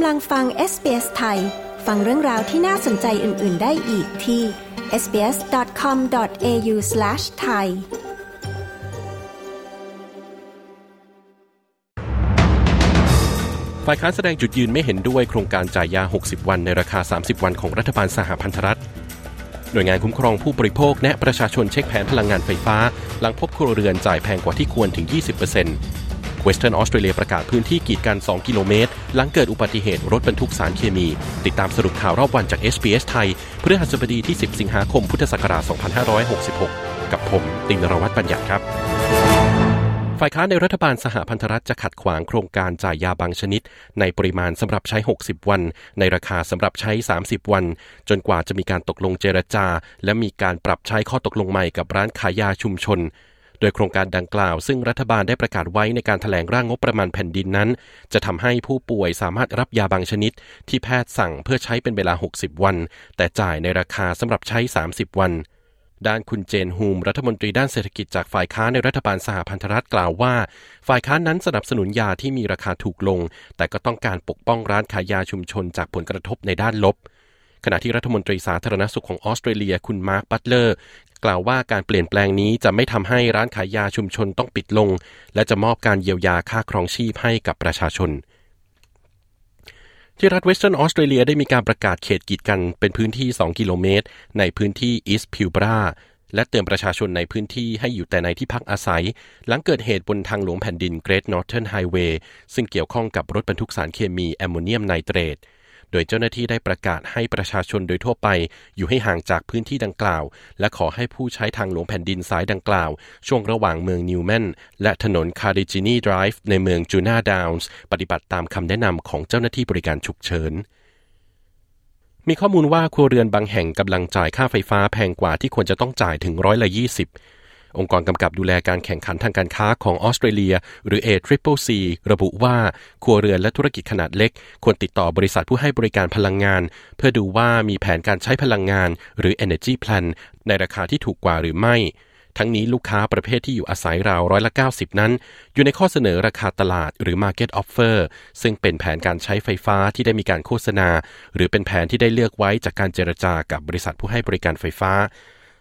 กำลังฟัง SBS ไทย ฟังเรื่องราวที่น่าสนใจอื่น ๆ ได้อีกที่ sbs.com.au/thai ฝ่ายค้านแสดงจุดยืนไม่เห็นด้วยโครงการจ่ายยา 60 วันในราคา 30 วันของรัฐบาลสหพันธรัฐ หน่วยงานคุ้มครองผู้บริโภค แนะประชาชนเช็คแผนพลังงานไฟฟ้า หลังพบครัวเรือนจ่ายแพงกว่าที่ควรถึง 20% เวสเทิร์นออสเตรเลียประกาศพื้นที่กีดกัน 2 กิโลเมตร หลังเกิดอุบัติเหตุรถบรรทุกสารเคมี ติดตามสรุปข่าวรอบวันจาก SBS ไทยพฤหัสบดีที่ 10 สิงหาคม พุทธศักราช 2566 กับผมตินรวัตรปัญญาครับ ฝ่ายค้านในรัฐบาลสหพันธรัฐจะขัดขวางโครงการจ่ายยาบางชนิด ในปริมาณสำหรับใช้ 60 วัน ในราคาสำหรับใช้ 30 วัน จนกว่าจะมีการตกลงเจรจา และมีการปรับใช้ข้อตกลงใหม่กับร้านขายยาชุมชน โดยโครงการดังกล่าว ซึ่งรัฐบาลได้ประกาศไว้ในการแถลงร่างงบประมาณแผ่นดินนั้น จะทำให้ผู้ป่วยสามารถรับยาบางชนิด ที่แพทย์สั่งเพื่อใช้เป็นเวลา 60 วัน แต่จ่ายในราคาสำหรับใช้ 30 วันด้านคุณเจนฮูมรัฐมนตรีด้านเศรษฐกิจจากฝ่ายค้านในรัฐบาลสหพันธรัฐกล่าวว่า ฝ่ายค้านนั้นสนับสนุนยาที่มีราคาถูกลง แต่ก็ต้องการปกป้องร้านขายยาชุมชนจากผลกระทบในด้านลบ ขณะที่รัฐมนตรีสาธารณสุขของออสเตรเลียคุณมาร์คบัตเลอร์ กล่าวว่าการเปลี่ยนแปลงนี้จะไม่ทำให้ร้านขายยาชุมชนต้องปิดลง และจะมอบการเยียวยาค่าครองชีพให้กับประชาชน ที่รัฐเวสเทิร์นออสเตรเลียได้มีการประกาศเขตกีดกันเป็นพื้นที่ 2 กิโลเมตร ในพื้นที่อีสต์พิลบราและเตือนประชาชนในพื้นที่ให้อยู่แต่ในที่พักอาศัย หลังเกิดเหตุบนทางหลวงแผ่นดินเกรทนอร์เทิร์นไฮเวย์ซึ่งเกี่ยวข้องกับรถบรรทุกสารเคมีแอมโมเนียมไนเตรต โดยเจ้าหน้าที่ได้ประกาศให้ประชาชนโดยทั่วไป อยู่ให้ห่างจากพื้นที่ดังกล่าว และขอให้ผู้ใช้ทางหลวงแผ่นดินสายดังกล่าว ช่วงระหว่างเมืองนิวแมนและถนนคาร์ดิจินีไดรฟ์ในเมืองจูนาดาวส์ปฏิบัติตามคำแนะนำของเจ้าหน้าที่บริการฉุกเฉินมีข้อมูลว่าครัวเรือนบางแห่งกำลังจ่ายค่าไฟฟ้าแพงกว่าที่ควรจะต้องจ่ายถึงร้อยละ20 องค์กรกำกับดูแลการแข่งขันทางการค้าของออสเตรเลีย หรือ ACCC ระบุว่าครัวเรือนและธุรกิจขนาดเล็ก ควรติดต่อบริษัทผู้ให้บริการพลังงาน เพื่อดูว่ามีแผนการใช้พลังงาน หรือ Energy Plan ในราคาที่ถูกกว่าหรือไม่ ทั้งนี้ลูกค้าประเภทที่อยู่อาศัยราวร้อยละ 90 นั้น อยู่ในข้อเสนอราคาตลาดหรือ Market Offer ซึ่งเป็นแผนการใช้ไฟฟ้าที่ได้มีการโฆษณา หรือเป็นแผนที่ได้เลือกไว้จากการเจรจากับบริษัทผู้ให้บริการไฟฟ้า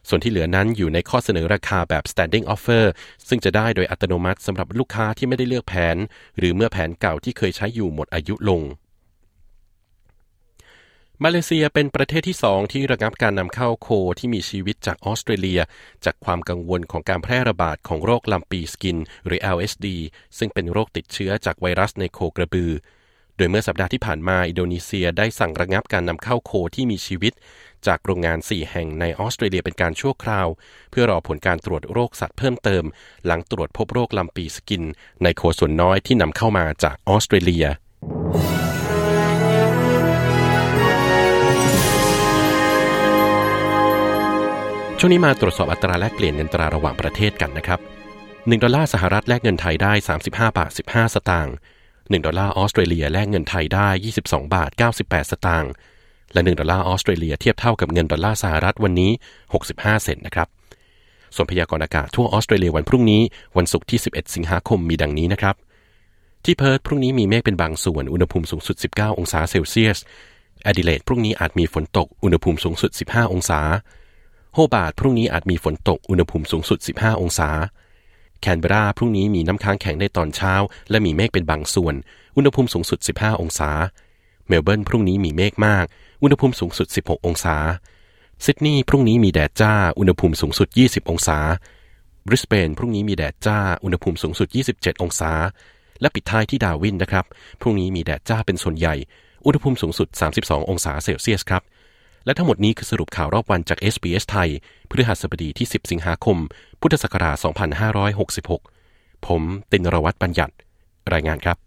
ส่วนที่เหลือนั้นอยู่ในข้อเสนอราคาแบบ standing offer ซึ่งจะได้โดยอัตโนมัติสำหรับลูกค้าที่ไม่ได้เลือกแผน หรือเมื่อแผนเก่าที่เคยใช้อยู่หมดอายุลงมาเลเซียเป็นประเทศที่สองที่ระงับการนำเข้าโคที่มีชีวิตจากออสเตรเลีย จากความกังวลของการแพร่ระบาดของโรคลัมปีสกิน หรือ LSD ซึ่งเป็นโรคติดเชื้อจากไวรัสในโคกระบือ โดยเมื่อสัปดาห์ที่ผ่านมาอินโดนีเซียได้สั่งระงับการนำเข้าโคที่มีชีวิต จากโรงงาน 4 แห่งในออสเตรเลียเป็นการชั่วคราว เพื่อรอผลการตรวจโรคสัตว์เพิ่มเติม หลังตรวจพบโรคลัมปีสกิน ในโคส่วนน้อยที่นำเข้ามาจากออสเตรเลียช่วงนี้มาตรวจสอบอัตราแลกเปลี่ยนเงินตราระหว่างประเทศกันนะครับ 1 ดอลลาร์สหรัฐแลกเงินไทยได้ 35 บาท 15 สตางค์ 1ดอลลาร์ออสเตรเลียแลกเงินไทยได้ 22 บาท 98 สตางค์ และ 1 ดอลลาร์ออสเตรเลียเทียบเท่ากับเงินดอลลาร์สหรัฐวันนี้ 65 เซนต์นะครับ ส่วนพยากรณ์อากาศทั่วออสเตรเลียวันพรุ่งนี้ วันศุกร์ที่ 11 สิงหาคมมีดังนี้นะครับ ที่เพิร์ธพรุ่งนี้มีเมฆเป็นบางส่วน อุณหภูมิสูงสุด 19 องศาเซลเซียส แอดิเลดพรุ่งนี้อาจมีฝนตก อุณหภูมิสูงสุด 15 องศา โฮบาร์ตพรุ่งนี้อาจมีฝนตก อุณหภูมิสูงสุด 15 องศา แคนเบราพรุ่งนี้มีน้ำค้างแข็งในตอนเช้า และมีเมฆเป็นบางส่วน อุณหภูมิสูงสุด 15 องศา เมลเบิร์นพรุ่งนี้มีเมฆมาก อุณหภูมิสูงสุด 16 องศา ซิดนีย์พรุ่งนี้มีแดดจ้า อุณหภูมิสูงสุด 20 องศา บริสเบนพรุ่งนี้มีแดดจ้า อุณหภูมิสูงสุด 27 องศา และปิดท้ายที่ดาวินนะครับ พรุ่งนี้มีแดดจ้าเป็นส่วนใหญ่ อุณหภูมิสูงสุด 32 องศาเซลเซียสครับ และทั้งหมดนี้คือสรุปข่าวรอบวันจาก SBS ไทยพฤหัสบดีที่ 10 สิงหาคม พุทธศักราช 2566 ผมตินรวัตรบัญญัติ รายงานครับ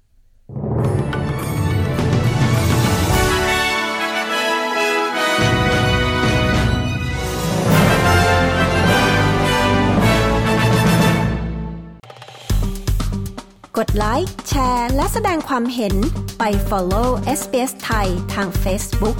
กดไลค์ แชร์ และแสดงความเห็นไป follow SBS ไทยทาง Facebook